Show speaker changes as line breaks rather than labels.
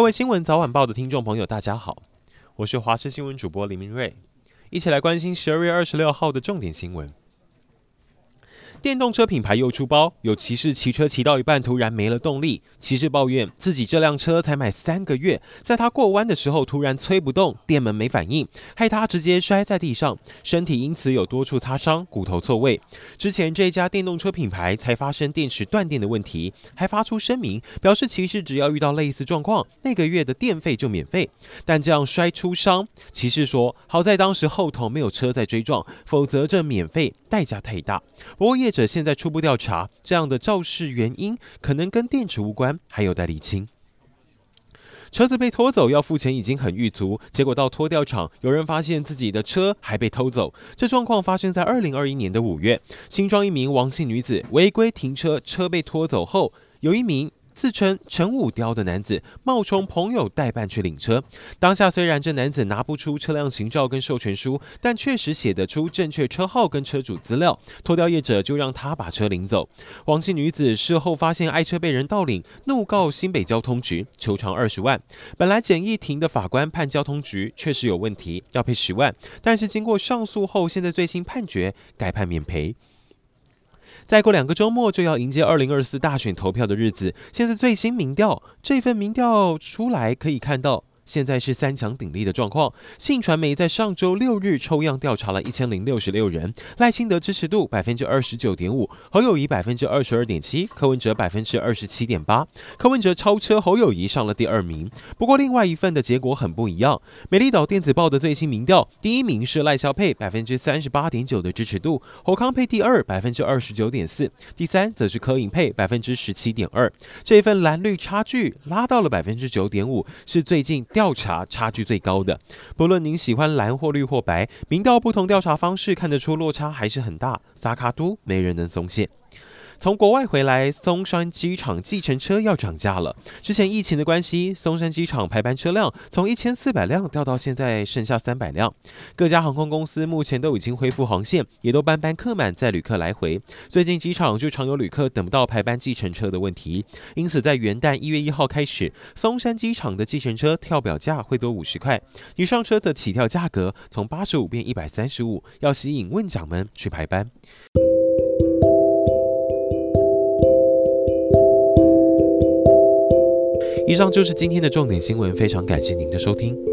各位新闻早晚报的听众朋友，大家好，我是华视新闻主播林明瑞，一起来关心十二月二十六号的重点新闻。电动车品牌又出包，有骑士骑车骑到一半突然没了动力。骑士抱怨自己这辆车才买三个月，在他过弯的时候突然催不动，电门没反应，害他直接摔在地上，身体因此有多处擦伤，骨头错位。之前这家电动车品牌才发生电池断电的问题，还发出声明表示骑士只要遇到类似状况，那个月的电费就免费。但这样摔出伤，骑士说好在当时后头没有车在追撞，否则这免费代价太大。不过业 者现在初步调查，这样的肇事原因可能跟电池无关，还有待厘清。车子被拖走要付钱已经很狱足，结果到拖吊场，有人发现自己的车还被偷走。这状况发生在二零二一年的五月，新庄一名王姓女子违规停车，车被拖走后，有一名。自称陈武雕的男子冒充朋友代办去领车，当下虽然这男子拿不出车辆行照跟授权书，但确实写得出正确车号跟车主资料。拖吊业者就让他把车领走。黄姓女子事后发现爱车被人盗领，怒告新北交通局，求偿二十万。本来简易庭的法官判交通局确实有问题，要赔十万，但是经过上诉后，现在最新判决改判免赔。再过两个周末就要迎接二零二四大选投票的日子，现在最新民调，这份民调出来可以看到。现在是三强鼎立的状况。信传媒在上周六日抽样调查了一千零六十六人，赖清德支持度百分之二十九点五，侯友谊百分之二十二点七，柯文哲百分之二十七点八。柯文哲超车侯友谊上了第二名。不过另外一份的结果很不一样。美丽岛电子报的最新民调，第一名是赖萧佩百分之三十八点九的支持度，侯康佩第二百分之二十九点四，第三则是柯盈佩百分之十七点二。这份蓝绿差距拉到了百分之九点五，是最近调调查差距最高的，不论您喜欢蓝或绿或白，民调不同调查方式看得出落差还是很大。萨卡都没人能松懈。从国外回来，松山机场计程车要涨价了。之前疫情的关系，松山机场排班车辆从一千四百辆掉到现在剩下三百辆。各家航空公司目前都已经恢复航线，也都班班客满，载旅客来回。最近机场就常有旅客等不到排班计程车的问题，因此在元旦一月一号开始，松山机场的计程车跳表价会多五十块，你上车的起跳价格从八十五变一百三十五，要吸引问奖们去排班。以上就是今天的重点新闻，非常感谢您的收听。